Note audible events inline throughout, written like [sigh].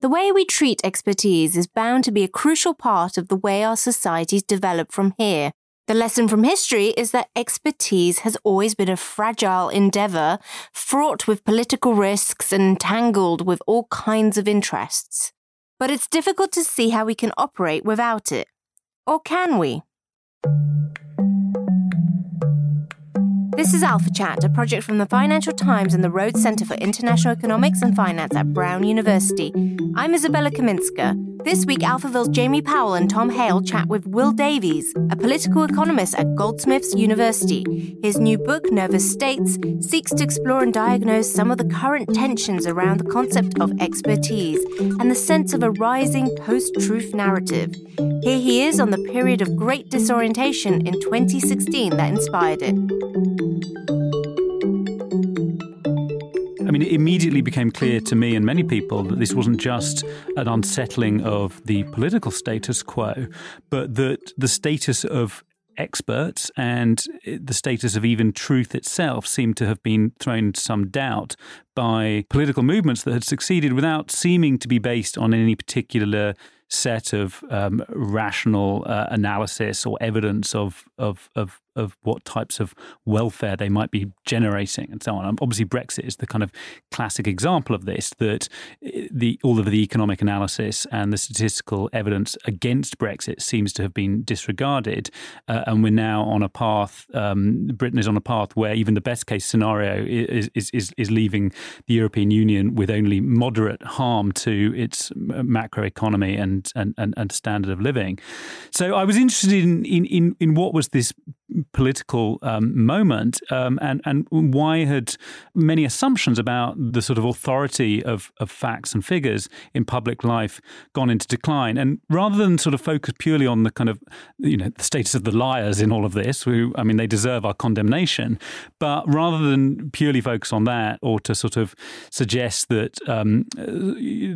The way we treat expertise is bound to be a crucial part of the way our societies develop from here. The lesson from history is that expertise has always been a fragile endeavour, fraught with political risks and tangled with all kinds of interests. But it's difficult to see how we can operate without it. Or can we? This is Alpha Chat, a project from the Financial Times and the Rhodes Centre for International Economics and Finance at Brown University. I'm Isabella Kaminska. This week, Alphaville's Jamie Powell and Tom Hale chat with Will Davies, a political economist at Goldsmiths University. His new book, Nervous States, seeks to explore and diagnose some of the current tensions around the concept of expertise and the sense of a rising post truth narrative. Here he is on the period of great disorientation in 2016 that inspired it. I mean, it immediately became clear to me and many people that this wasn't just an unsettling of the political status quo, but that the status of experts and the status of even truth itself seemed to have been thrown some doubt by political movements that had succeeded without seeming to be based on any particular set of um, rational uh, analysis or evidence of, of, of of what types of welfare they might be generating and so on. Obviously, Brexit is the kind of classic example of this. That eh, the all of the economic analysis and the statistical evidence against Brexit seems to have been disregarded, uh, and we're now on a path. Um, Britain is on a path where even the best case scenario is is is, leaving the European Union with only moderate harm to its macroeconomy and and, and, and standard of living. So I was interested in in in, in what was this political um, moment, um, and and why had many assumptions about the sort of authority of of facts and figures in public life gone into decline, and rather than sort of focus purely on the kind of you know the status of the liars in all of this, who I mean they deserve our condemnation, but rather than purely focus on that, or to sort of suggest that um, I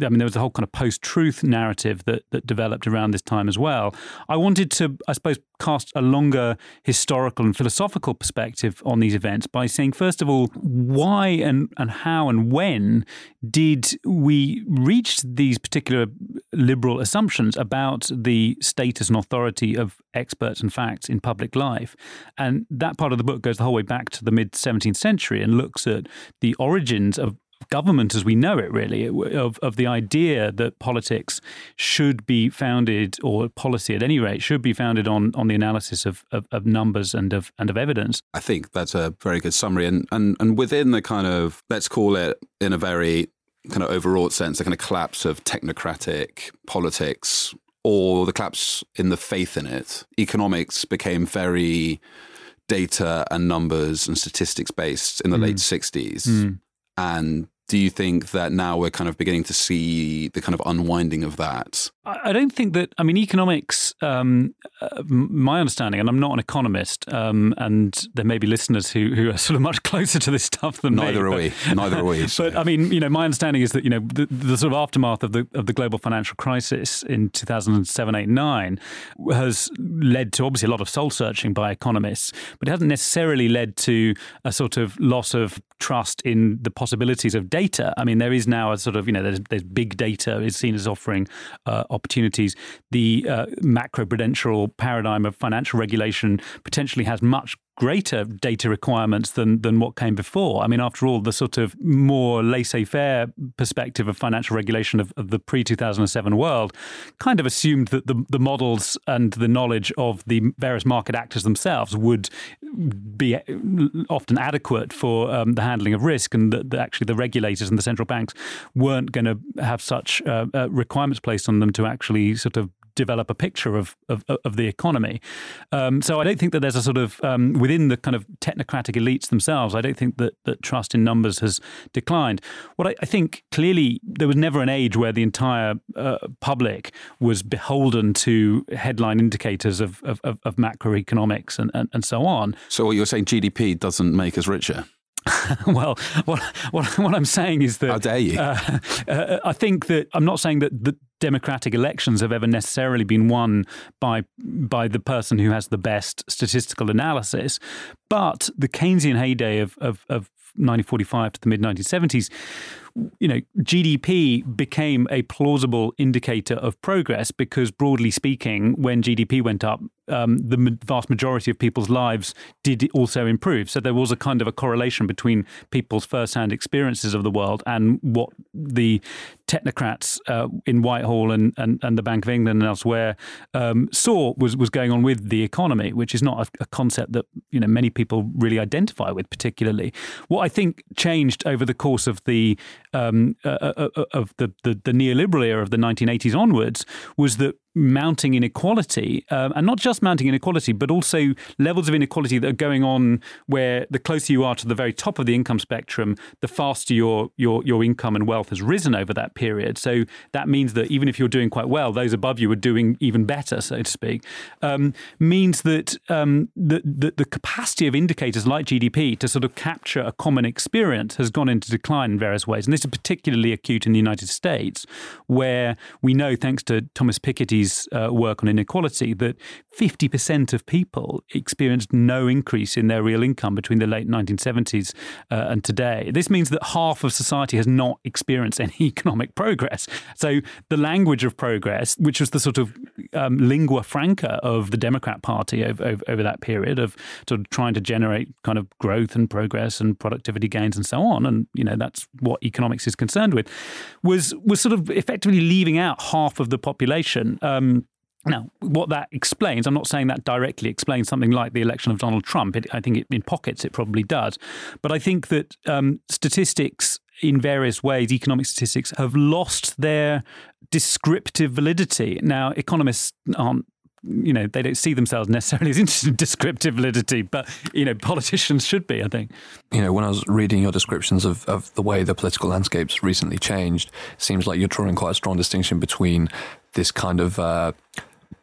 mean there was a whole kind of post truth narrative that that developed around this time as well. I wanted to I suppose cast a longer historical and philosophical perspective on these events by saying, first of all, why and, and how and when did we reach these particular liberal assumptions about the status and authority of experts and facts in public life? And that part of the book goes the whole way back to the mid 17th century and looks at the origins of government as we know it, really, of, of the idea that politics should be founded, or policy at any rate, should be founded on, on the analysis of, of, of numbers and of, and of evidence. I think that's a very good summary. And, and, and within the kind of, let's call it in a very kind of overwrought sense, the kind of collapse of technocratic politics or the collapse in the faith in it, economics became very data and numbers and statistics based in the mm. late 60s. Mm. And do you think that now we're kind of beginning to see the kind of unwinding of that? I don't think that. I mean, economics. Um, uh, my understanding, and I'm not an economist, um, and there may be listeners who, who are [laughs] sort of much closer to this stuff than Neither me. are but, we. Neither are we. So. [laughs] But I mean, you know, my understanding is that you know the, the, sort of aftermath of the of the global financial crisis in 2007, 8, 9 has led to obviously a lot of soul searching by economists, but it hasn't necessarily led to a sort of loss of trust in the possibilities of data. I mean, there is now a sort of you know there's, there's big data is seen as offering uh, opportunities. The uh, macro prudential paradigm of financial regulation potentially has much greater data requirements than than what came before. I mean, after all, the sort of more laissez-faire perspective of financial regulation of, of the pre-2007 world kind of assumed that the, the models and the knowledge of the various market actors themselves would be often adequate for um, the handling of risk, and that, that, actually the regulators and the central banks weren't going to have such uh, uh, requirements placed on them to actually sort of develop a picture of of, of the economy. Um, so I don't think that there's a sort of um, within the kind of technocratic elites themselves. I don't think that that trust in numbers has declined. What I, I think clearly there was never an age where the entire uh, public was beholden to headline indicators of of, of macroeconomics and, and, and so on. So what you're saying, GDP doesn't make us richer. [laughs] well, what, what, what I'm saying is that. How dare you? Uh, uh, I think that I'm not saying that the democratic elections have ever necessarily been won by by the person who has the best statistical analysis, but the Keynesian heyday of, of, of 1945 to the mid 1970s you know, GDP became a plausible indicator of progress because, broadly speaking, when GDP went up, um, the vast majority of people's lives did also improve. So there was a kind of a correlation between people's first-hand experiences of the world and what the technocrats uh, in Whitehall and, and, and, the Bank of England and elsewhere um, saw was was going on with the economy, which is not a, a, concept that you know many people really identify with particularly. What I think changed over the course of the um, uh, uh, uh, of the, the, the neoliberal era of the 1980s onwards was that mounting inequality, um, and not just mounting inequality, but also levels of inequality that are going on where the closer you are to the very top of the income spectrum, the faster your your your income and wealth has risen over that period. So that means that even if you're doing quite well, those above you are doing even better, so to speak. Um, means that um, the, the the capacity of indicators like GDP to sort of capture a common experience has gone into decline in various ways, and this is particularly acute in the United States, where we know, thanks to Thomas Uh, work on inequality that 50% of people experienced no increase in their real income between the late 1970s uh, and today. This means that half of society has not experienced [laughs] any economic progress. So the language of progress, which was the sort of um, lingua franca of the Democrat Party over, over, over that period of sort of trying to generate kind of growth and progress and productivity gains and so on, and you know that's what economics is concerned with, was was sort of effectively leaving out half of the population. Um, now, what that explains, I'm not saying that directly explains something like the election of Donald Trump. It, I think it, in pockets it probably does. But I think that um, statistics in various ways, economic statistics, have lost their descriptive validity. Now, economists aren't you know they don't see themselves necessarily [laughs] as interested in descriptive validity but you know politicians should be i think you know when i was reading your descriptions of, of the way the political landscape's recently changed it seems like you're drawing quite a strong distinction between this kind of uh,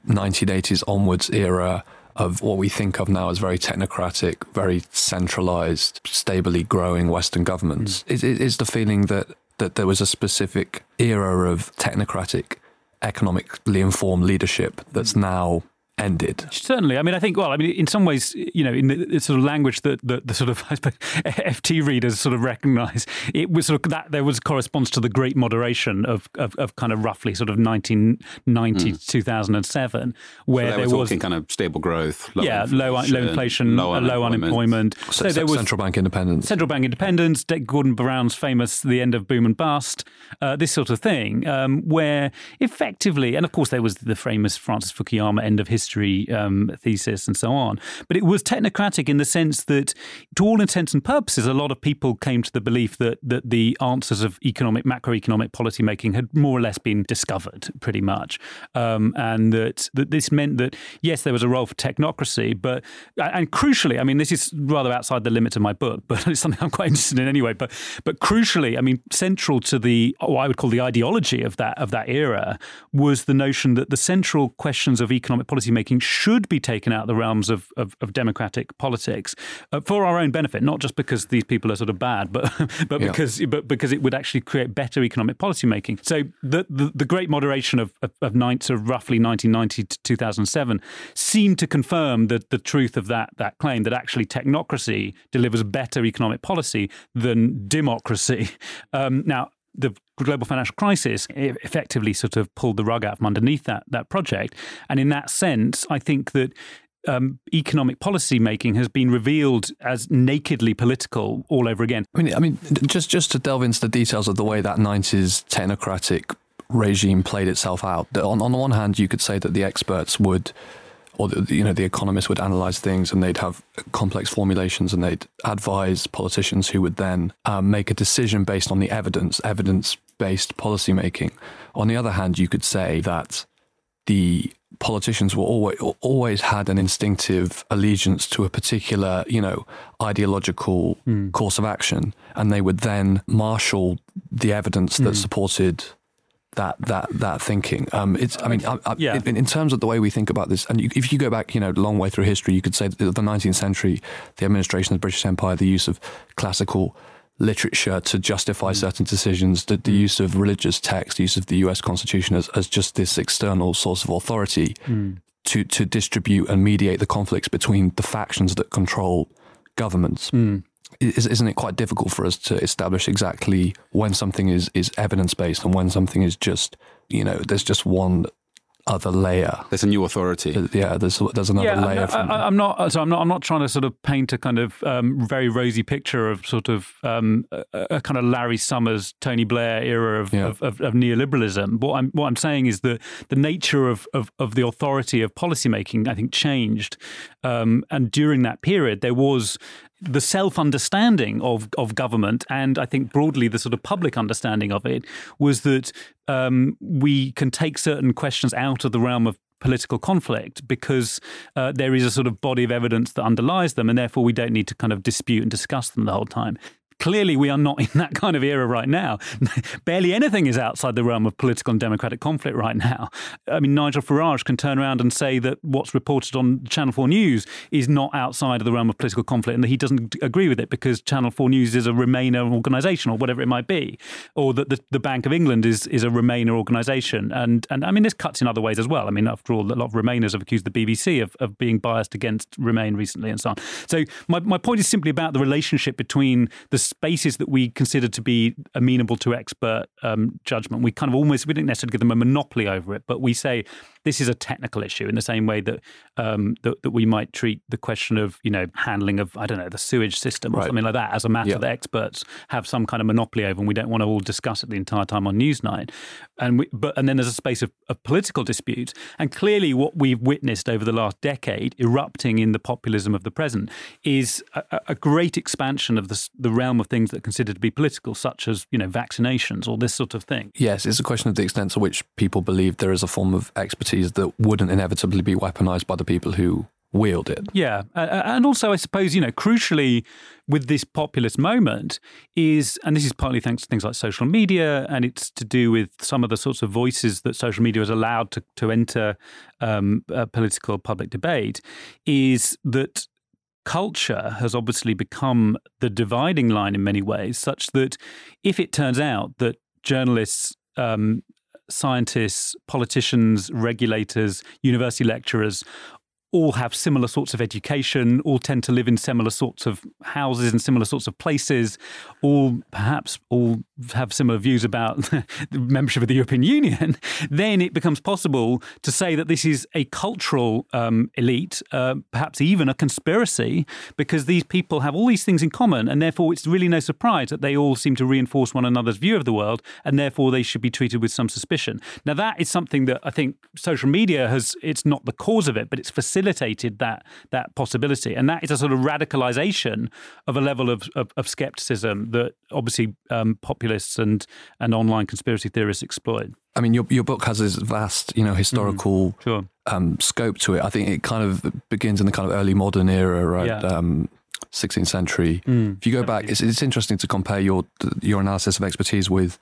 1980s onwards era of what we think of now as very technocratic, very centralized, stably growing Western governments. Mm. Is, is the feeling that, that there was a specific era of technocratic, economically informed leadership that's mm. now ended. Certainly. I mean, I think, well, I mean, in some ways, you know, in the, sort of language that the, the sort of, [laughs] I suppose, FT readers sort of recognize, it was sort of that there was corresponds to the great moderation of, of, of kind of roughly sort of 1990 mm. 2007, where so there was. kind of stable growth. Low yeah, low, low inflation, low unemployment. Low unemployment. So, so there was central bank independence. Central bank independence, Dick Gordon Brown's famous The End of Boom and Bust, uh, this sort of thing, um, where effectively, and of course there was the famous Francis Fukuyama end of history history um, thesis and so on. But it was technocratic in the sense that, to all intents and purposes, a lot of people came to the belief that that the answers of economic, macroeconomic policy making had more or less been discovered, pretty much, um, and that that this meant that yes, there was a role for technocracy, but and crucially, I mean, this is rather outside the limits of my book, but [laughs] it's something I'm quite interested in anyway. But but crucially, I mean, central to the what I would call the ideology of that of that era was the notion that the central questions of economic policy making should be taken out of the realms of, of, of democratic politics uh, for our own benefit, not just because these people are sort of bad, but [laughs] but yeah. because but because it would actually create better economic policy making. So the the, the great moderation of of, of, nine, sort of roughly 1990 to 2007 seemed to confirm that the truth of that that claim that actually technocracy delivers better economic policy than democracy. [laughs] Um, now the global financial crisis effectively sort of pulled the rug out from underneath that that project. And in that sense, I think that um, economic policy making has been revealed as nakedly political all over again. I mean, I mean, just just to delve into the details of the way that '90s technocratic regime played itself out. On on the one hand, you could say that the experts would or the, you know the economists would analyze things and they'd have complex formulations and they'd advise politicians who would then um, make a decision based on the evidence, evidence based policy making. On the other hand, you could say that the politicians were always always had an instinctive allegiance to a particular, you know, ideological mm. course of action, and they would then marshal the evidence that mm. supported that that that thinking. Um, it's. I mean, I, I, yeah. in, in, terms of the way we think about this, and you, if you go back, you know, a long way through history, you could say that the 19th century, the administration of the British Empire, the use of classical literature to justify mm. certain decisions, the, the, use of religious text, the use of the US Constitution as, as just this external source of authority mm. to, to distribute and mediate the conflicts between the factions that control governments. Mm. Isn't it quite difficult for us to establish exactly when something is, is evidence based and when something is just, you know, there's just one other layer. There's a new authority. Uh, yeah, there's there's another yeah, layer. I'm, I, am not. So I'm not. I'm not trying to sort of paint a kind of um, very rosy picture of sort of um, a, a, kind of Larry Summers, Tony Blair era of, yeah. of, of, of, neoliberalism. What I'm what I'm saying is that the nature of, of, of the authority of policymaking, I think, changed. Um, and during that period, there was the self understanding of, of government, and I think broadly the sort of public understanding of it, was that um, we can take certain questions out of the realm of political conflict because uh, there is a sort of body of evidence that underlies them, and therefore we don't need to kind of dispute and discuss them the whole time. Clearly, we are not in that kind of era right now. [laughs] Barely anything is outside the realm of political and democratic conflict right now. I mean, Nigel Farage can turn around and say that what's reported on Channel 4 News is not outside of the realm of political conflict and that he doesn't agree with it because Channel 4 News is a Remainer organisation or whatever it might be, or that the, the Bank of England is, is a Remainer organisation. And, and I mean, this cuts in other ways as well. I mean, after all, a lot of Remainers have accused the BBC of, of being biased against Remain recently and so on. So, my, my point is simply about the relationship between the spaces that we consider to be amenable to expert um, judgment, we kind of almost we didn't necessarily give them a monopoly over it, but we say this is a technical issue in the same way that um, that, that, we might treat the question of you know handling of I don't know the sewage system or right. something like that as a matter that experts have some kind of monopoly over, and we don't want to all discuss it the entire time on Newsnight. And we, but and then there's a space of, of political dispute, and clearly what we've witnessed over the last decade erupting in the populism of the present is a, a great expansion of the, the realm of things that are considered to be political, such as you know vaccinations or this sort of thing. Yes, it's a question of the extent to which people believe there is a form of expertise that wouldn't inevitably be weaponized by the people who wield it. Yeah. And also, I suppose, you know, crucially with this populist moment is, and this is partly thanks to things like social media, and it's to do with some of the sorts of voices that social media has allowed to, to enter um, political public debate, is that culture has obviously become the dividing line in many ways, such that if it turns out that journalists um, scientists, politicians, regulators, university lecturers all have similar sorts of education, all tend to live in similar sorts of houses and similar sorts of places, all perhaps all have similar views about [laughs] membership of the European Union, [laughs] then it becomes possible to say that this is a cultural um, elite, uh, perhaps even a conspiracy, because these people have all these things in common, and therefore it's really no surprise that they all seem to reinforce one another's view of the world, and therefore they should be treated with some suspicion. Now that is something that I think social media has. It's not the cause of it, but it's facilitated facilitated that that possibility, and that is a sort of radicalization of a level of of, of skepticism that obviously um, populists and and online conspiracy theorists exploit. I mean, your your book has this vast, you know, historical mm, sure. um, scope to it. I think it kind of begins in the kind of early modern era, right? Yeah. Um, 16th century. Mm, if you go back, it's, it's interesting to compare your your analysis of expertise with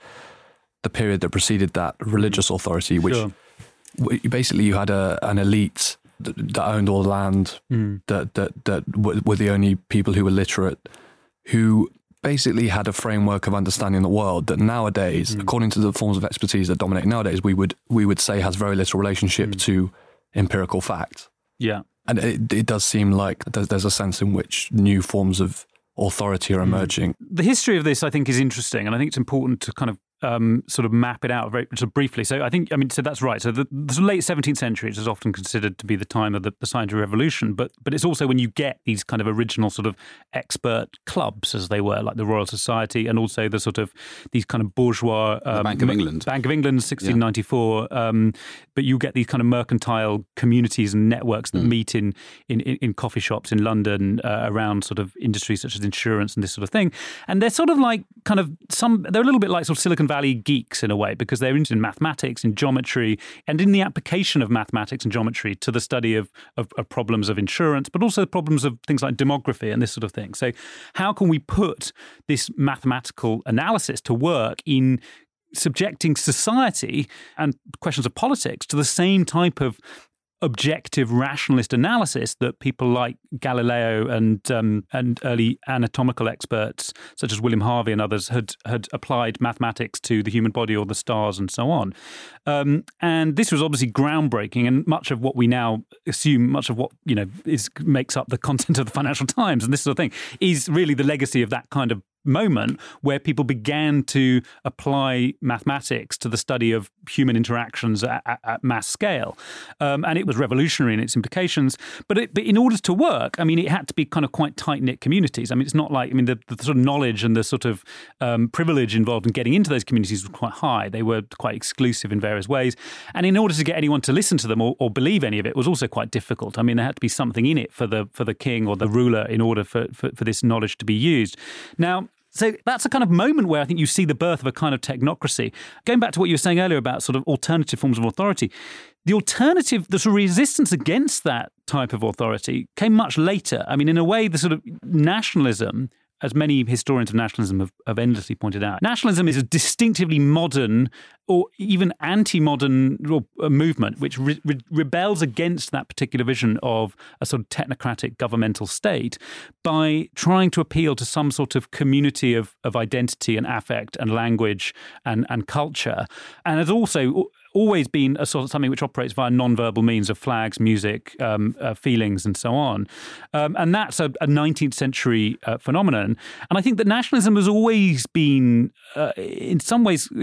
the period that preceded that religious authority, which sure. basically you had a, an elite that, owned all the land, mm. that that that were the only people who were literate, who basically had a framework of understanding the world that nowadays, mm. according to the forms of expertise that dominate nowadays, we would we would say has very little relationship mm. to empirical fact. Yeah, and it, it does seem like there's, there's a sense in which new forms of authority are hmm. emerging. The history of this, I think, is interesting, and I think it's important to kind of um, sort of map it out very sort of briefly. So I think I mean so that's right. So the, the late 17th century is often considered to be the time of the, the, scientific revolution, but but it's also when you get these kind of original sort of expert clubs as they were, like the Royal Society, and also the sort of these kind of bourgeois um, Bank of England, Bank of England, 1694. Yeah. Um, but you get these kind of mercantile communities and networks that mm. meet in, in in coffee shops in London uh, around sort of industries such as insurance and this sort of thing, and they're sort of like kind of some they're a little bit like sort of Silicon Valley geeks in a way because they're interested in mathematics, in geometry, and in the application of mathematics and geometry to the study of, of, of problems of insurance, but also problems of things like demography and this sort of thing. So, how can we put this mathematical analysis to work in subjecting society and questions of politics to the same type of objective rationalist analysis that people like Galileo and um, and early anatomical experts such as William Harvey and others had had applied mathematics to the human body or the stars and so on. Um, and this was obviously groundbreaking, and much of what we now assume, much of what you know is makes up the content of the Financial Times and this sort of thing, is really the legacy of that kind of moment where people began to apply mathematics to the study of human interactions at, at, at mass scale. Um, and it was revolutionary in its implications. But, it, but in order to work, I mean, it had to be kind of quite tight knit communities. I mean, it's not like, I mean, the, the sort of knowledge and the sort of um, privilege involved in getting into those communities was quite high. They were quite exclusive in various ways. And in order to get anyone to listen to them or, or believe any of it was also quite difficult. I mean, there had to be something in it for the, for the king or the ruler in order for, for, for this knowledge to be used. Now, so that's a kind of moment where I think you see the birth of a kind of technocracy. Going back to what you were saying earlier about sort of alternative forms of authority, the alternative, the sort of resistance against that type of authority came much later. I mean, in a way, the sort of nationalism as many historians of nationalism have, have, endlessly pointed out, nationalism is a distinctively modern or even anti-modern movement which re- re- rebels against that particular vision of a sort of technocratic governmental state by trying to appeal to some sort of community of, of identity and affect and language and, and culture. And has also always been a sort of something which operates via non-verbal means of flags, music, um, uh, feelings, and so on. Um, and that's a, a 19th century uh, phenomenon. And I think that nationalism has always been, uh, in some ways, uh,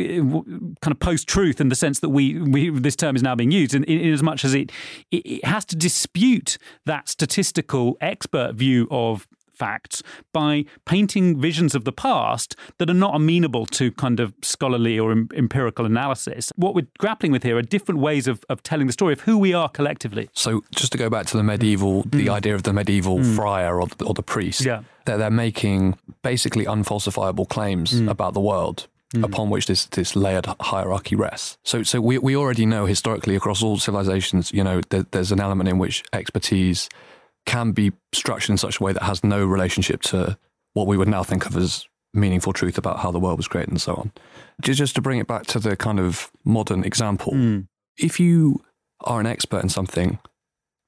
kind of post-truth in the sense that we, we this term is now being used, in, in, in as much as it, it, it has to dispute that statistical expert view of facts by painting visions of the past that are not amenable to kind of scholarly or em- empirical analysis. What we're grappling with here are different ways of, of telling the story of who we are collectively. So, just to go back to the medieval, mm. the idea of the medieval mm. friar or the, or the priest, yeah. that they're making basically unfalsifiable claims mm. about the world. Mm. Upon which this, this layered hierarchy rests. So, so we, we already know historically across all civilizations, you know, there, there's an element in which expertise can be structured in such a way that has no relationship to what we would now think of as meaningful truth about how the world was created and so on. Just to bring it back to the kind of modern example, mm. if you are an expert in something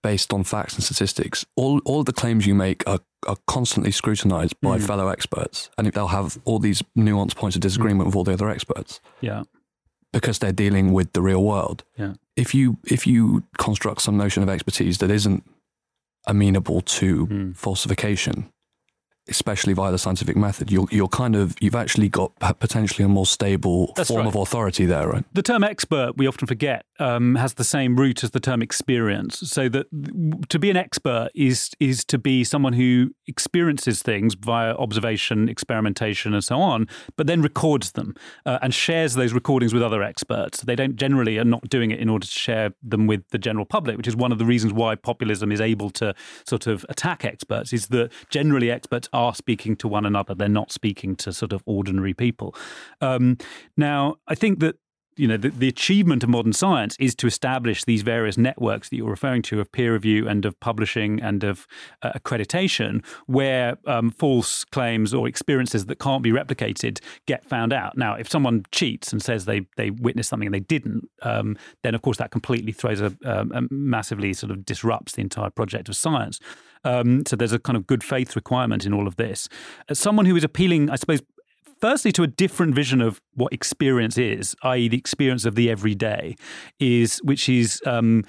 based on facts and statistics, all, all the claims you make are, are constantly scrutinized by mm. fellow experts. And they'll have all these nuanced points of disagreement mm. with all the other experts. Yeah. Because they're dealing with the real world. Yeah. If you if you construct some notion of expertise that isn't amenable to mm. falsification, especially via the scientific method, you're you're kind of you've actually got potentially a more stable That's form right. of authority there, right? The term expert, we often forget, um, has the same root as the term experience. So that to be an expert is is to be someone who experiences things via observation, experimentation, and so on, but then records them uh, and shares those recordings with other experts. They don't generally are not doing it in order to share them with the general public, which is one of the reasons why populism is able to sort of attack experts. Is that generally experts are speaking to one another. They're not speaking to sort of ordinary people. Um, now, I think that you know, the, the, achievement of modern science is to establish these various networks that you're referring to of peer review and of publishing and of uh, accreditation, where um, false claims or experiences that can't be replicated get found out. Now, if someone cheats and says they they witnessed something and they didn't, um, then of course that completely throws a, a, massively sort of disrupts the entire project of science. Um, so there's a kind of good faith requirement in all of this. As someone who is appealing, I suppose, firstly to a different vision of what experience is, i.e., the experience of the everyday, is which is um,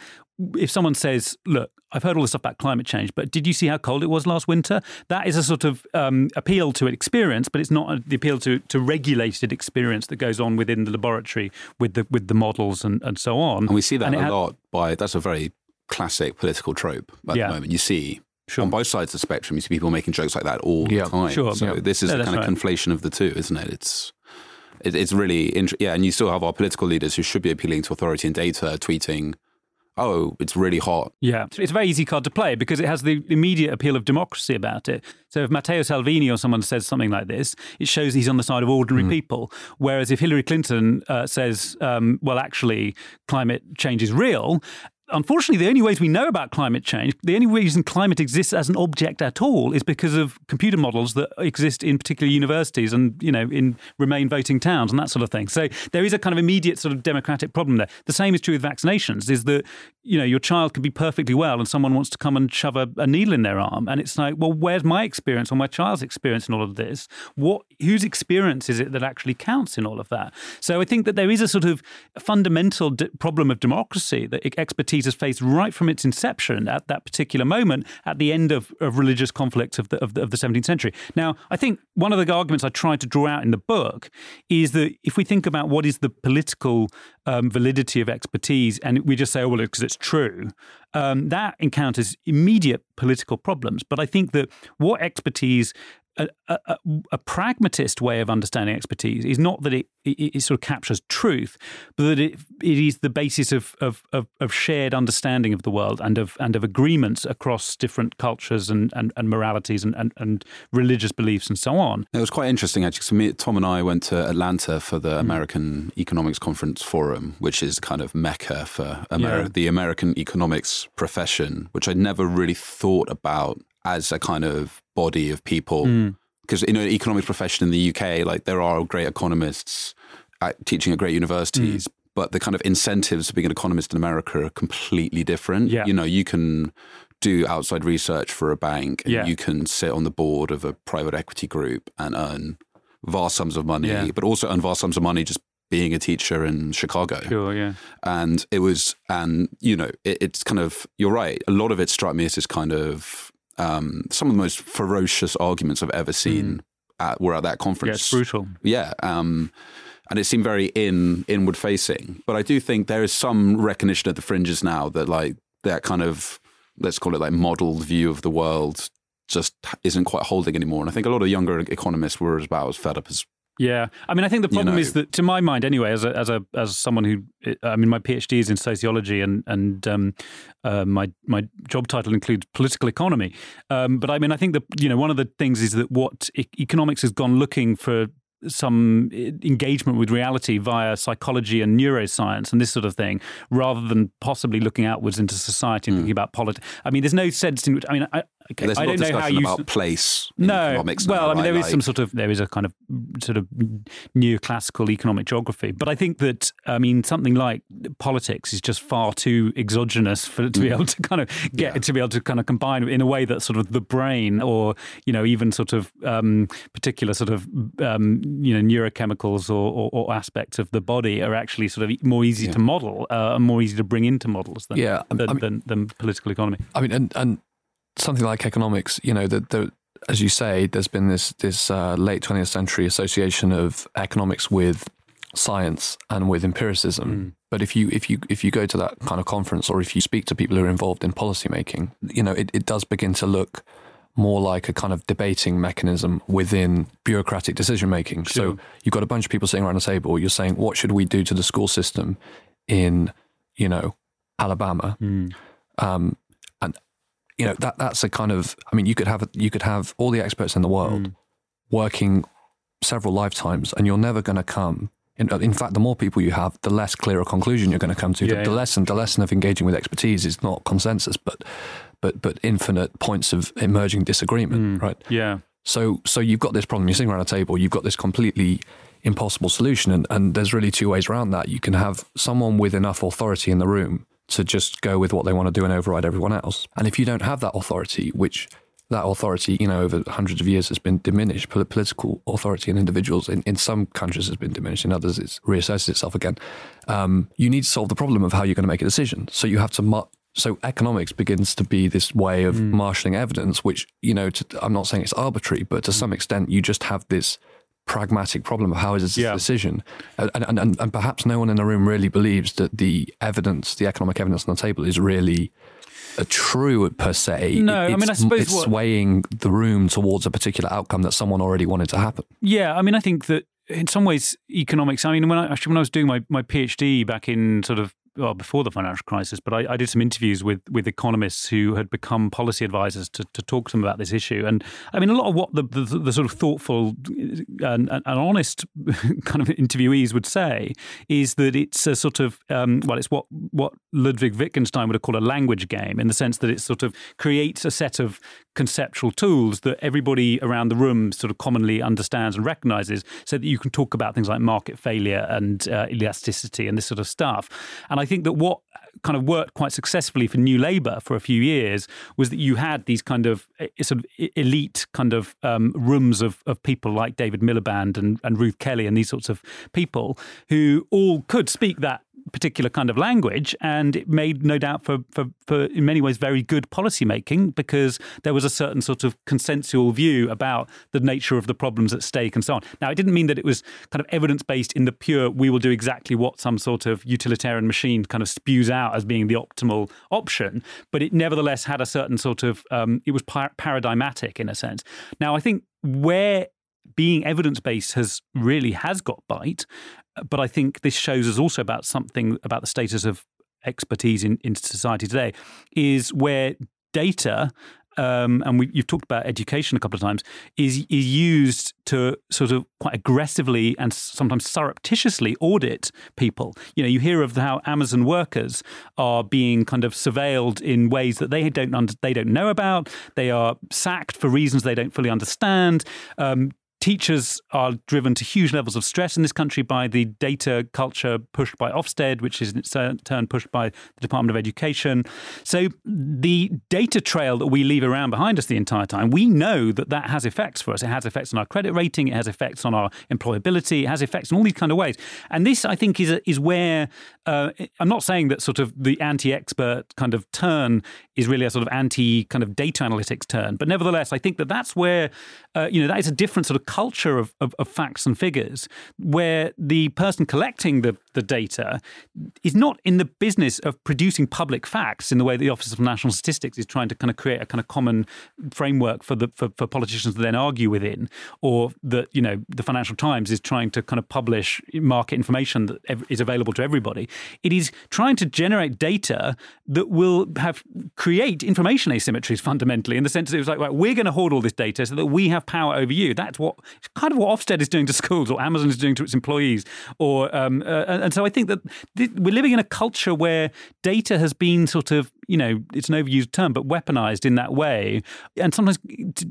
if someone says, "Look, I've heard all this stuff about climate change, but did you see how cold it was last winter?" That is a sort of um, appeal to experience, but it's not the appeal to, to regulated experience that goes on within the laboratory with the with the models and, and so on. And we see that a lot by that's a very classic political trope at yeah. the moment. You see Sure. On both sides of the spectrum, you see people making jokes like that all yeah. the time. Sure. So yeah. this is yeah, a kind right. of conflation of the two, isn't it? It's it, it's really interesting. Yeah, and you still have our political leaders who should be appealing to authority and data, tweeting oh, it's really hot. Yeah, it's a very easy card to play because it has the immediate appeal of democracy about it. So if Matteo Salvini or someone says something like this, it shows he's on the side of ordinary mm. people. Whereas if Hillary Clinton uh, says, um, well, actually, climate change is real, unfortunately, the only ways we know about climate change, the only reason climate exists as an object at all is because of computer models that exist in particular universities and, you know, in remain voting towns and that sort of thing. So there is a kind of immediate sort of democratic problem there. The same is true with vaccinations, is that, you know, your child could be perfectly well and someone wants to come and shove a, a needle in their arm. And it's like, well, where's my experience or my child's experience in all of this? What whose experience is it that actually counts in all of that? So I think that there is a sort of fundamental problem of democracy that expertise has faced right from its inception at that particular moment at the end of, of religious conflicts of the, of the, of the 17th century. Now, I think one of the arguments I tried to draw out in the book is that if we think about what is the political um, validity of expertise and we just say, oh, well, because it's true, um, that encounters immediate political problems. But I think that what expertise a, a, a, pragmatist way of understanding expertise is not that it, it, it, sort of captures truth, but that it, it is the basis of, of, of, of, shared understanding of the world and of and of agreements across different cultures and, and, and moralities and, and, and, religious beliefs and so on. It was quite interesting actually. So me, Tom and I went to Atlanta for the mm. American Economics Conference Forum, which is kind of mecca for Ameri- yeah. the American economics profession, which I'd never really thought about as a kind of body of people. Because mm. in an economics profession in the UK, like there are great economists at, teaching at great universities, mm. but the kind of incentives to being an economist in America are completely different. Yeah. You know, you can do outside research for a bank and yeah. you can sit on the board of a private equity group and earn vast sums of money, yeah. but also earn vast sums of money just being a teacher in Chicago. Sure, yeah. And it was, and you know, it, it's kind of, you're right. A lot of it struck me as this kind of um, some of the most ferocious arguments I've ever seen mm. at, were at that conference. Yeah, it's brutal. Yeah. Um, and it seemed very in inward facing. But I do think there is some recognition at the fringes now that like that kind of let's call it like modeled view of the world just isn't quite holding anymore. And I think a lot of younger economists were about as fed up as yeah, I mean, I think the problem you know, is that, to my mind, anyway, as a as a as someone who, I mean, my PhD is in sociology, and and um, uh, my my job title includes political economy. Um, but I mean, I think that you know one of the things is that what e- economics has gone looking for some engagement with reality via psychology and neuroscience and this sort of thing, rather than possibly looking outwards into society and mm. thinking about politics. I mean, there's no sense in which I mean, I, Okay. There's I don't know how you about place. No, well, I mean, there is like. some sort of there is a kind of sort of neoclassical economic geography, but I think that I mean something like politics is just far too exogenous for to be mm. able to kind of get yeah. to be able to kind of combine in a way that sort of the brain or you know even sort of um, particular sort of um, you know neurochemicals or, or, or, aspects of the body are actually sort of more easy yeah. to model uh, and more easy to bring into models than yeah, than, I mean, than, than political economy. I mean, and and something like economics, you know, that the, as you say, there's been this this uh, late 20th century association of economics with science and with empiricism. Mm. But if you if you if you go to that kind of conference or if you speak to people who are involved in policy making, you know, it, it does begin to look more like a kind of debating mechanism within bureaucratic decision making. Sure. So you've got a bunch of people sitting around a table. You're saying, what should we do to the school system in, you know, Alabama? Mm. Um, you know that that's a kind of I mean you could have you could have all the experts in the world mm. working several lifetimes and you're never going to come. In, in, fact the more people you have the less clear a conclusion you're going to come to. Yeah, the, the lesson the lesson of engaging with expertise is not consensus but but but infinite points of emerging disagreement mm. right? Yeah. So so you've got this problem. You're sitting around a table you've got this completely impossible solution and, and there's really two ways around that. You can have someone with enough authority in the room to just go with what they want to do and override everyone else. And if you don't have that authority, which that authority, you know, over hundreds of years has been diminished. Political authority in individuals in, in some countries has been diminished. In others, it's reasserted itself again. Um, you need to solve the problem of how you're going to make a decision. So you have to. Mar- so economics begins to be this way of mm. marshalling evidence, which you know, to, I'm not saying it's arbitrary, but to mm. some extent, you just have this pragmatic problem of how is this yeah. decision, and, and, and, and perhaps no one in the room really believes that the evidence, the economic evidence on the table, is really a true per se. No, it's, I mean, I suppose it's what, swaying the room towards a particular outcome that someone already wanted to happen. Yeah, I mean, I think that in some ways, economics. I mean, when I actually when I was doing my, my PhD back in sort of well, before the financial crisis, but I, I, did some interviews with with economists who had become policy advisors to, to talk to them about this issue. And I mean, a lot of what the, the, the sort of thoughtful and, and, honest [laughs] kind of interviewees would say is that it's a sort of, um, well, it's what, what Ludwig Wittgenstein would have called a language game in the sense that it sort of creates a set of conceptual tools that everybody around the room sort of commonly understands and recognizes so that you can talk about things like market failure and uh, elasticity and this sort of stuff. And I think that what kind of worked quite successfully for New Labour for a few years was that you had these kind of eh, sort of elite kind of um, rooms of, of people like David Miliband and, and Ruth Kelly and these sorts of people who all could speak that particular kind of language, and it made no doubt for, for, for in many ways very good policy making because there was a certain sort of consensual view about the nature of the problems at stake and so on. Now, it didn't mean that it was kind of evidence based in the pure we will do exactly what some sort of utilitarian machine kind of spews out as being the optimal option, but it nevertheless had a certain sort of um, it was par- paradigmatic in a sense. Now, I think where being evidence based has really has got bite but I think this shows us also about something about the status of expertise in, in society today is where data um, and we, you've talked about education a couple of times, is is used to sort of quite aggressively and sometimes surreptitiously audit people. You know, you hear of how Amazon workers are being kind of surveilled in ways that they don't under, they don't know about. They are sacked for reasons they don't fully understand. Um, Teachers are driven to huge levels of stress in this country by the data culture pushed by Ofsted, which is in its turn pushed by the Department of Education. So the data trail that we leave around behind us the entire time, we know that that has effects for us. It has effects on our credit rating, it has effects on our employability, it has effects in all these kind of ways. And this, I think, is is where uh, I'm not saying that sort of the anti-expert kind of turn is really a sort of anti kind of data analytics turn, but nevertheless, I think that that's where uh, you know that is a different sort of culture of, of, of, facts and figures where the person collecting the, the data is not in the business of producing public facts in the way that the Office of National Statistics is trying to kind of create a kind of common framework for the for, for politicians to then argue within, or that you know the Financial Times is trying to kind of publish market information that is available to everybody. It is trying to generate data that will have create information asymmetries fundamentally in the sense that it was like, right, we're going to hoard all this data so that we have power over you. That's what it's kind of what Ofsted is doing to schools, or Amazon is doing to its employees, or um, uh, and so I think that th- we're living in a culture where data has been sort of you know, it's an overused term, but weaponized in that way, and sometimes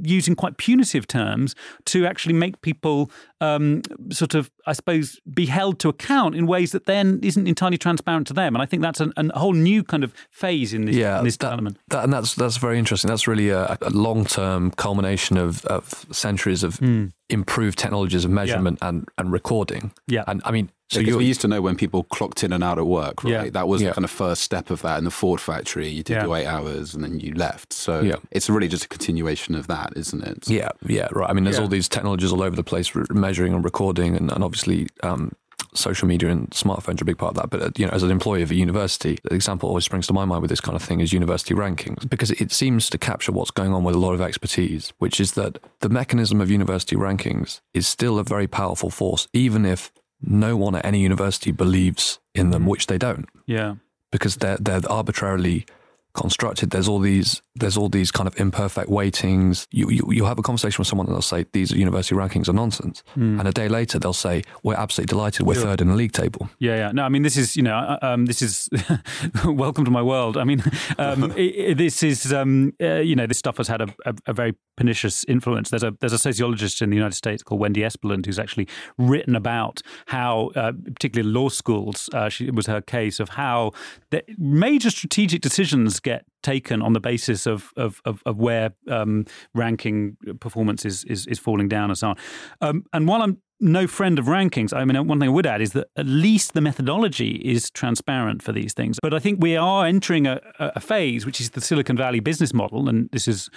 using quite punitive terms to actually make people um, sort of, I suppose, be held to account in ways that then isn't entirely transparent to them. And I think that's an, a whole new kind of phase in this, yeah, in this that, development. That, and that's that's very interesting. That's really a, a long term culmination of, of centuries of mm improved technologies of measurement yeah. and, and recording. Yeah. And I mean, so we used to know when people clocked in and out at work, right? Yeah. That was yeah. the kind of first step of that in the Ford factory. You did yeah. your eight hours and then you left. So yeah. it's really just a continuation of that, isn't it? Yeah, yeah, right. I mean, there's all these technologies all over the place, measuring and recording, and, and obviously um, social media and smartphones are a big part of that. But uh, you know, as an employee of a university, the example always springs to my mind with this kind of thing is university rankings because it seems to capture what's going on with a lot of expertise, which is that the mechanism of university rankings is still a very powerful force, even if no one at any university believes in them, which they don't. Yeah, because they're they're arbitrarily constructed. There's all these there's all these kind of imperfect weightings. You you you have a conversation with someone and they'll say these university rankings are nonsense, mm. and a day later they'll say we're absolutely delighted we're sure. third in the league table. Yeah, yeah. No, I mean this is you know uh, um, this is [laughs] welcome to my world. I mean [laughs] um, [laughs] it, it, this is um, uh, you know this stuff has had a, a, a, very pernicious influence. There's a there's a sociologist in the United States called Wendy Espeland who's actually written about how uh, particularly law schools. Uh, she, it was her case of how the major strategic decisions get taken on the basis of of, of, of where um, ranking performance is, is, is falling down and so on. Um, and while I'm no friend of rankings. I mean, one thing I would add is that at least the methodology is transparent for these things. But I think we are entering a, a phase, which is the Silicon Valley business model, and this is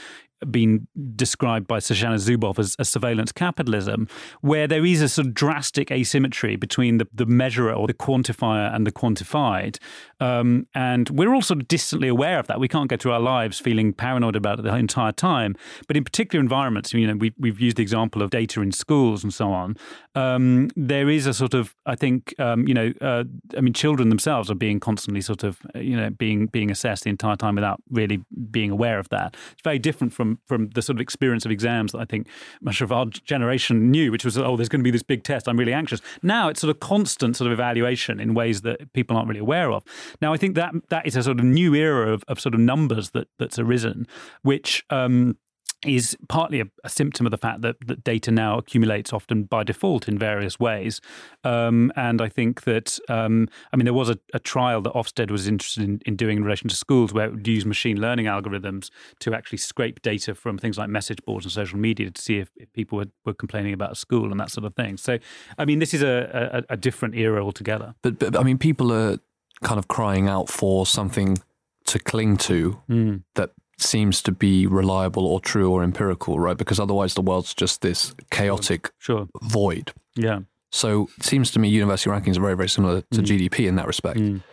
been described by Shoshana Zuboff as, as, surveillance capitalism, where there is a sort of drastic asymmetry between the, the measurer or the quantifier and the quantified. Um, and we're all sort of distantly aware of that. We can't go through our lives feeling paranoid about it the entire time. But in particular environments, you know, we, we've used the example of data in schools and so on. Um, there is a sort of, I think, um, you know, uh, I mean, children themselves are being constantly sort of, you know, being being assessed the entire time without really being aware of that. It's very different from from the sort of experience of exams that I think much of our generation knew, which was, oh, there's going to be this big test. I'm really anxious. Now it's sort of constant sort of evaluation in ways that people aren't really aware of. Now I think that that is a sort of new era of, of sort of numbers that that's arisen, which um, is partly a, a, symptom of the fact that, that data now accumulates often by default in various ways. Um, and I think that, um, I mean, there was a, a, trial that Ofsted was interested in, in, doing in relation to schools where it would use machine learning algorithms to actually scrape data from things like message boards and social media to see if, if people were, were, complaining about a school and that sort of thing. So, I mean, this is a, a different era altogether. But, but, I mean, people are kind of crying out for something to cling to mm. that seems to be reliable or true or empirical, right? Because otherwise the world's just this chaotic sure. void. Yeah. So it seems to me university rankings are very, very similar to mm. GDP in that respect. Mm.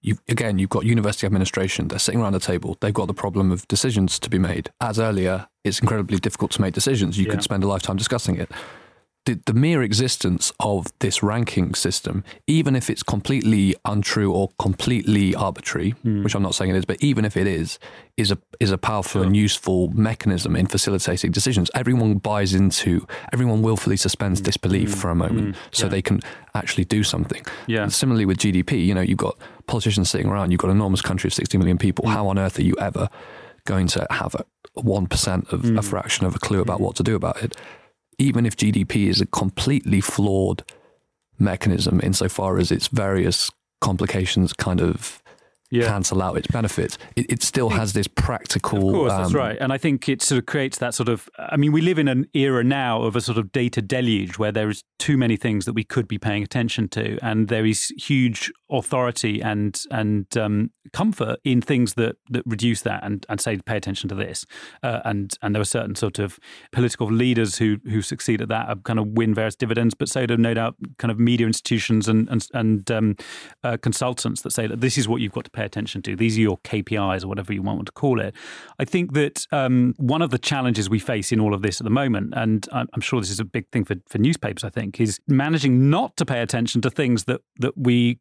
You, again, you've got university administration. They're sitting around a table. They've got the problem of decisions to be made. As earlier, it's incredibly difficult to make decisions. You yeah. could spend a lifetime discussing it the, the mere existence of this ranking system, even if it's completely untrue or completely arbitrary, mm. which I'm not saying it is, but even if it is, is a is a powerful sure. and useful mechanism in facilitating decisions. Everyone buys into, everyone willfully suspends disbelief mm. for a moment, mm. so yeah. they can actually do something. Yeah. And similarly with GDP, you know, you've got politicians sitting around, you've got an enormous country of 60 million people. Hmm. How on earth are you ever going to have a one percent of a hmm. fraction of a clue about hmm. what to do about it? Even if GDP is a completely flawed mechanism insofar as its various complications kind of yeah. cancel out its benefits, it, it still has this practical. Of course, um, that's right. And I think it sort of creates that sort of. I mean, we live in an era now of a sort of data deluge where there is too many things that we could be paying attention to, and there is huge authority and and um, comfort in things that that reduce that and, and say pay attention to this. Uh, and and there are certain sort of political leaders who who succeed at that, kind of win various dividends, but so do no doubt kind of media institutions and and and um, uh, consultants that say that this is what you've got to pay attention to. These are your KPIs or whatever you want to call it. I think that um, one of the challenges we face in all of this at the moment, and I'm sure this is a big thing for, for newspapers, I think, is managing not to pay attention to things that, that we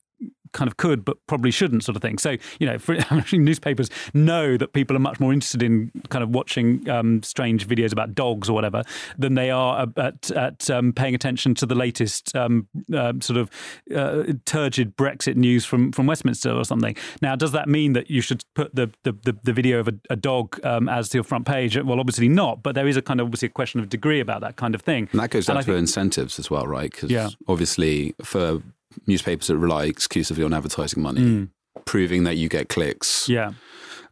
kind of could but probably shouldn't sort of thing. So you know for, [laughs] newspapers know that people are much more interested in kind of watching um, strange videos about dogs or whatever than they are at, at um, paying attention to the latest um, uh, sort of uh, turgid Brexit news from, from Westminster or something. Now does that mean that you should put the, the, the, the video of a, a dog um, as your front page? Well obviously not but there is a kind of obviously a question of degree about that kind of thing. And that goes down to think, incentives as well right? Because yeah. obviously for newspapers that rely exclusively on advertising money, mm. proving that you get clicks. Yeah.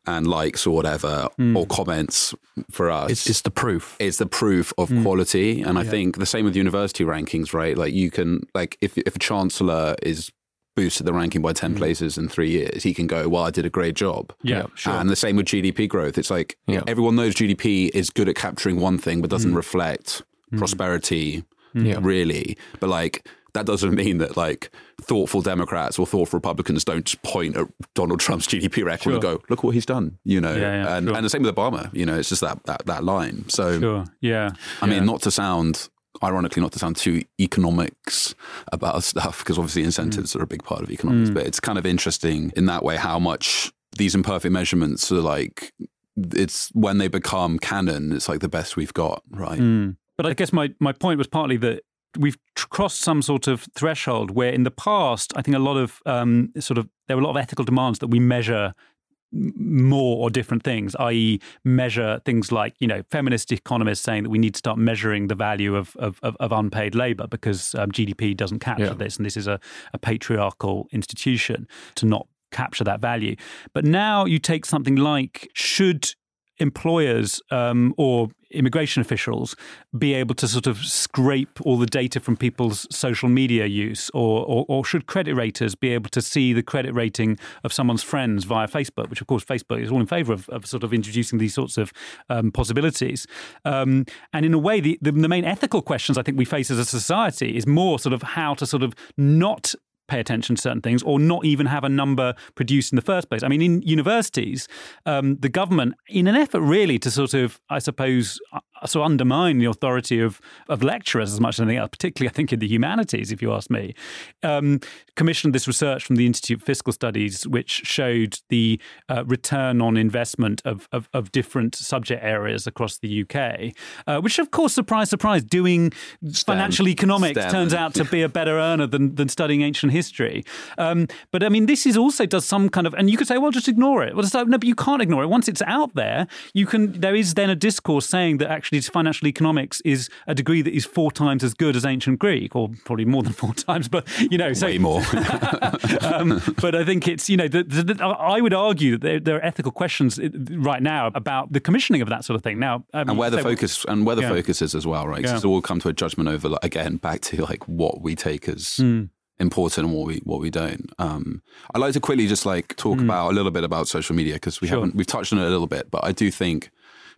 And likes or whatever, mm. or comments for us. It's, it's, the proof. It's the proof of mm. quality. And I yeah. think the same with university rankings, right? Like you can, like, if, if a chancellor is boosted the ranking by 10 mm. places in three years, he can go, well, I did a great job. Yeah, sure. And the same with GDP growth. It's like yeah. everyone knows GDP is good at capturing one thing, but doesn't mm. reflect mm. prosperity, really. But like, that doesn't mean that like thoughtful Democrats or thoughtful Republicans don't point at Donald Trump's [laughs] GDP record sure. and go, "Look what he's done," you know. Yeah, yeah, and sure. and the same with Obama. You know, it's just that that that line. So, sure. yeah. I mean, not to sound ironically not to sound too economics about stuff because obviously incentives mm. are a big part of economics, mm. but it's kind of interesting in that way how much these imperfect measurements are like it's when they become canon, it's like the best we've got, right? Mm. But I guess my, my point was partly that we've crossed some sort of threshold where in the past, I think a lot of um, sort of there were a lot of ethical demands that we measure more or different things, i.e., measure things like you know feminist economists saying that we need to start measuring the value of of, of unpaid labour because um, GDP doesn't capture yeah. this, and this is a, a patriarchal institution to not capture that value. But now you take something like should employers um, or immigration officials be able to sort of scrape all the data from people's social media use, or, or, or, should credit raters be able to see the credit rating of someone's friends via Facebook? Which, of course, Facebook is all in favour of, of, sort of introducing these sorts of um, possibilities. Um, and in a way, the, the, the main ethical questions I think we face as a society is more sort of how to sort of not pay attention to certain things or not even have a number produced in the first place. I mean, in universities, um, the government, in an effort really to sort of, I suppose, of undermine the authority of, of lecturers as much as anything else, particularly I think in the humanities, if you ask me, um, commissioned this research from the Institute of Fiscal Studies, which showed the uh, return on investment of, of, of, different subject areas across the UK, uh, which, of course, surprise, surprise, doing STEM. financial economics STEM. turns out to be a better earner than, than studying ancient history. Um, but I mean, this is also does some kind of, and you could say, well, just ignore it. Well, no, but you can't ignore it. Once it's out there, you can. There is then a discourse saying that actually financial economics is a degree that is four times as good as ancient Greek, or probably more than four [laughs] times. But you know, so, way more. [laughs] [laughs] um, but I think it's you know, the, the, the, I would argue that there, there, are ethical questions right now about the commissioning of that sort of thing. Now, um, and where the focus and where the yeah. focus is as well, right? Yeah. So we'll come to a judgment over like, again back to like what we take as. Mm important and what we what we don't. Um, I'd like to quickly just like talk mm. about a little bit about social media because we sure. haven't we've touched on it a little bit, but I do think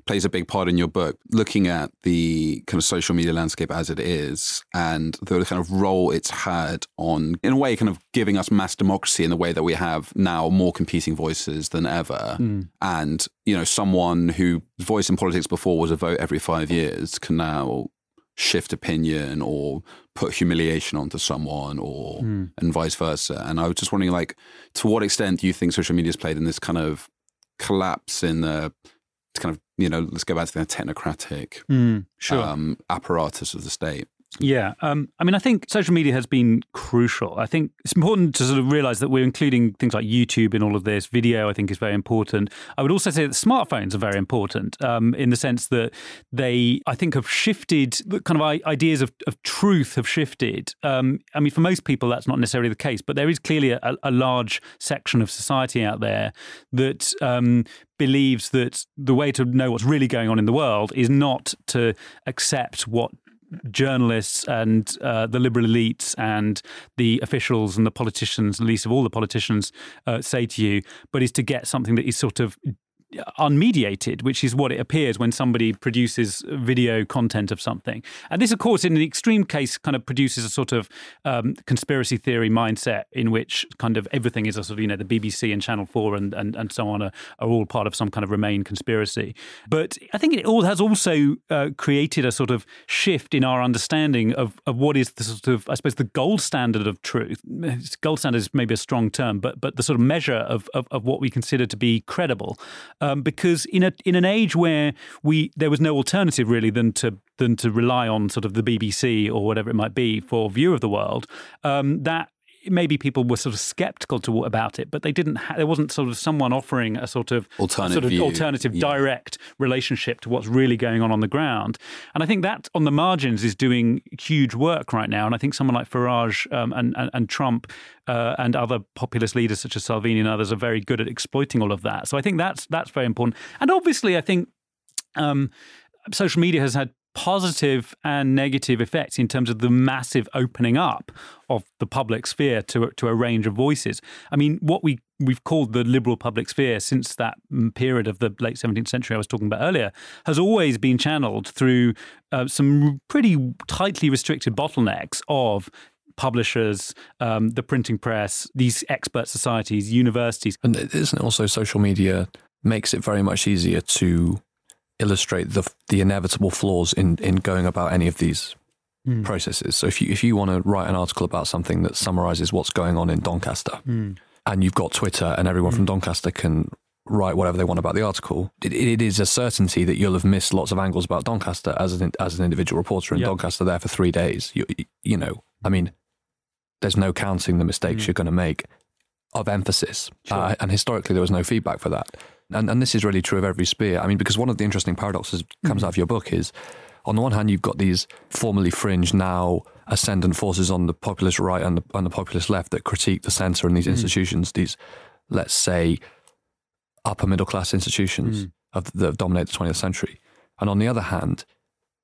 plays a big part in your book, looking at the kind of social media landscape as it is and the kind of role it's had on, in a way, kind of giving us mass democracy in the way that we have now more competing voices than ever. Mm. And, you know, someone whose voice in politics before was a vote every five years can now shift opinion or put humiliation onto someone or mm. and vice versa. And I was just wondering like to what extent do you think social media has played in this kind of collapse in the kind of you know let's go back to the technocratic mm, sure. um, apparatus of the state. Yeah. Um, I mean, I think social media has been crucial. I think it's important to sort of realize that we're including things like YouTube in all of this. Video, I think, is very important. I would also say that smartphones are very important um, in the sense that they, I think, have shifted, kind of ideas of, of truth have shifted. Um, I mean, for most people, that's not necessarily the case, but there is clearly a, a large section of society out there that um, believes that the way to know what's really going on in the world is not to accept what journalists and uh, the liberal elites and the officials and the politicians, least of all the politicians, uh, say to you, but is to get something that is sort of unmediated, which is what it appears when somebody produces video content of something. And this, of course, in the extreme case, kind of produces a sort of um, conspiracy theory mindset in which kind of everything is a sort of, you know, the BBC and Channel 4 and, and, and so on are, are all part of some kind of Remain conspiracy. But I think it all has also uh, created a sort of shift in our understanding of, of what is the sort of, I suppose, the gold standard of truth. Gold standard is maybe a strong term, but, but the sort of measure of, of, of what we consider to be credible um, because in a in an age where we there was no alternative really than to than to rely on sort of the BBC or whatever it might be for view of the world, um, that maybe people were sort of skeptical to about it, but they didn't. Ha- there wasn't sort of someone offering a sort of alternative, sort of alternative, yeah. direct relationship to what's really going on on the ground. And I think that on the margins is doing huge work right now. And I think someone like Farage um, and, and, and Trump uh, and other populist leaders such as Salvini and others are very good at exploiting all of that. So I think that's that's very important. And obviously, I think. Um, social media has had positive and negative effects in terms of the massive opening up of the public sphere to to a range of voices. I mean, what we we've called the liberal public sphere since that period of the late 17th century I was talking about earlier has always been channeled through uh, some pretty tightly restricted bottlenecks of publishers, um, the printing press, these expert societies, universities. And isn't also social media makes it very much easier to illustrate the the inevitable flaws in in going about any of these mm. processes. So if you if you want to write an article about something that summarizes what's going on in Doncaster, mm. and you've got Twitter, and everyone mm. from Doncaster can write whatever they want about the article, it, it is a certainty that you'll have missed lots of angles about Doncaster as an as an individual reporter in yep. Doncaster there for three days. You you know, I mean, there's no counting the mistakes hmm. you're going to make of emphasis, sure. uh, and historically there was no feedback for that. And, and this is really true of every sphere. I mean, because one of the interesting paradoxes comes out of your book is on the one hand, you've got these formerly fringe, now ascendant forces on the populist right and the, and the populist left that critique the centre and these mm. institutions, these, let's say, upper middle class institutions. Mm. of that have dominated the 20th century. And on the other hand,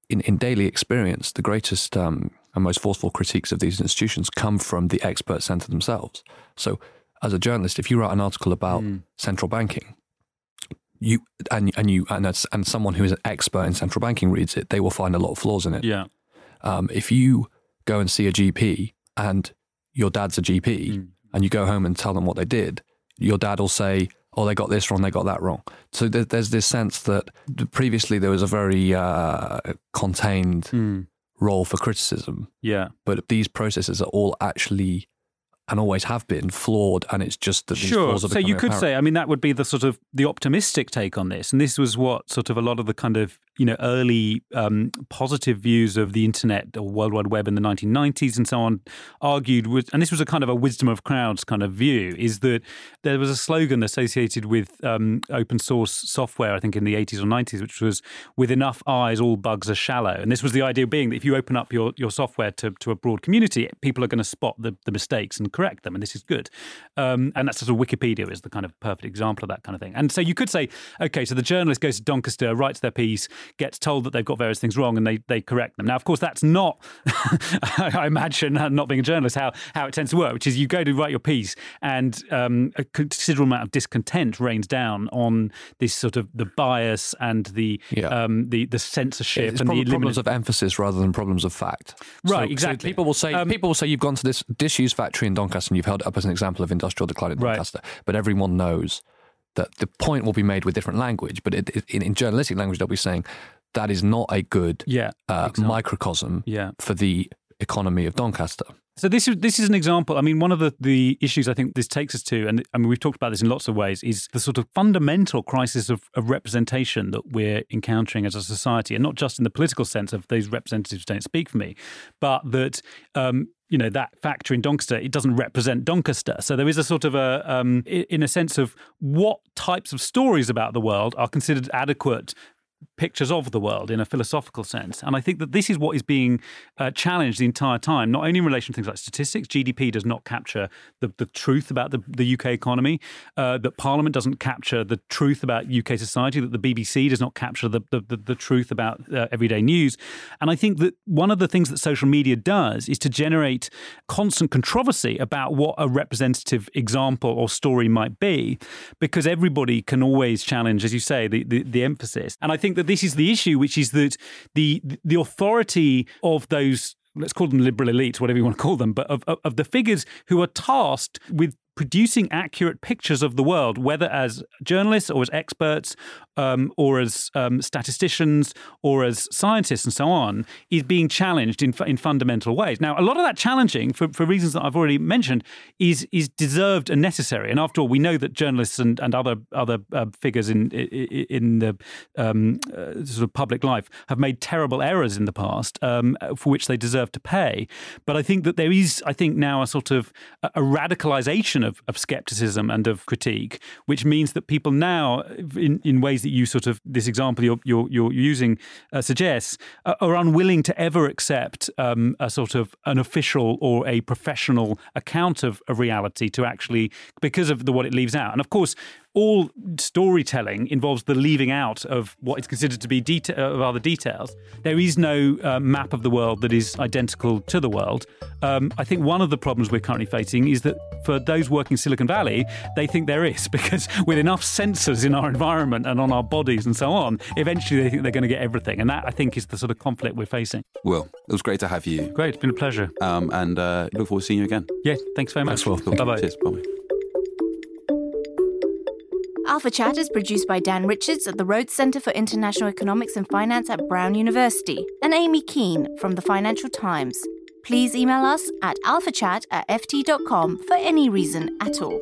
in, in daily experience, the greatest um, and most forceful critiques of these institutions come from the expert centre themselves. So, as a journalist, if you write an article about mm. central banking, you and and you and and someone who is an expert in central banking reads it, they will find a lot of flaws in it. Yeah. Um, if you go and see a GP and your dad's a GP mm. and you go home and tell them what they did, your dad will say, "Oh, they got this wrong, they got that wrong." So there's this sense that previously there was a very uh, contained mm. role for criticism. Yeah. But these processes are all actually and always have been flawed and it's just that sure so you could apparent. say i mean that would be the sort of the optimistic take on this and this was what sort of a lot of the kind of you know early um, positive views of the internet or world wide web in the 1990s and so on argued with and this was a kind of a wisdom of crowds kind of view is that there was a slogan associated with um, open source software i think in the 80s or 90s which was with enough eyes all bugs are shallow. And this was the idea being that if you open up your, your software to, to a broad community people are going to spot the, the mistakes and correct them and this is good. Um, and that's sort of wikipedia is the kind of perfect example of that kind of thing. And so you could say okay so the journalist goes to doncaster writes their piece gets told that they've got various things wrong and they, they correct them. Now, of course, that's not, [laughs] I imagine, uh, not being a journalist, how, how it tends to work, which is you go to write your piece and um, a considerable amount of discontent rains down on this sort of the bias and the yeah. um, the, the censorship it's and the problems of emphasis rather than problems of fact. Right, so, exactly. So people will say um, people will say you've gone to this disused factory in Doncaster and you've held it up as an example of industrial decline in Doncaster, right. but everyone knows that the point will be made with different language, but it, it, in, in, journalistic language, they'll be saying that is not a good yeah, uh, microcosm yeah. for the economy of Doncaster. So this is this is an example. I mean, one of the, the issues I think this takes us to, and I mean we've talked about this in lots of ways, is the sort of fundamental crisis of, of representation that we're encountering as a society, and not just in the political sense of those representatives don't speak for me, but that um, you know that factory in Doncaster, it doesn't represent Doncaster. So there is a sort of a, um, in a sense of what types of stories about the world are considered adequate pictures of the world in a philosophical sense. And I think that this is what is being uh, challenged the entire time, not only in relation to things like statistics, GDP does not capture the, the truth about the, the UK economy, uh, that Parliament doesn't capture the truth about UK society, that the BBC does not capture the, the, the, the truth about uh, everyday news. And I think that one of the things that social media does is to generate constant controversy about what a representative example or story might be, because everybody can always challenge, as you say, the, the, the emphasis. And I think think that this is the issue, which is that the the authority of those let's call them liberal elites, whatever you want to call them, but of, of, of, the figures who are tasked with producing accurate pictures of the world, whether as journalists or as experts um, or as um, statisticians or as scientists and so on, is being challenged in, in fundamental ways. Now, a lot of that challenging, for, for reasons that I've already mentioned, is is deserved and necessary. And after all, we know that journalists and, and other other uh, figures in in the um, uh, sort of public life have made terrible errors in the past um, for which they deserve to pay. But I think that there is, I think, now a sort of a, a radicalization of, of skepticism and of critique, which means that people now, in, in ways that you sort of this example you're you're, you're using uh, suggests uh, are unwilling to ever accept um, a sort of an official or a professional account of, of reality to actually because of the what it leaves out. And of course, all storytelling involves the leaving out of what is considered to be deta- of other details. There is no uh, map of the world that is identical to the world. Um, I think one of the problems we're currently facing is that for those working in Silicon Valley, they think there is [laughs] because with enough sensors in our environment and on our bodies and so on, eventually they think they're going to get everything. And that, I think, is the sort of conflict we're facing. Well, it was great to have you. Great. It's been a pleasure. Um, and uh, look forward to seeing you again. Yeah. Thanks very much. Thanks, Will. Bye bye. Bye. Alpha Chat is produced by Dan Richards at the Rhodes Centre for International Economics and Finance at Brown University and Amy Keane from the Financial Times. Please email us at alphachat at ft.com for any reason at all.